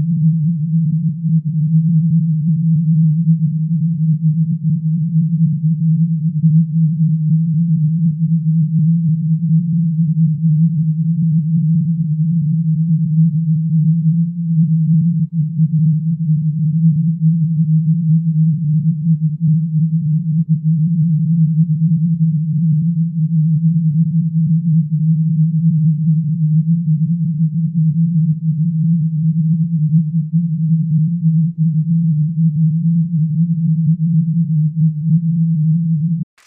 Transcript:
Thank you.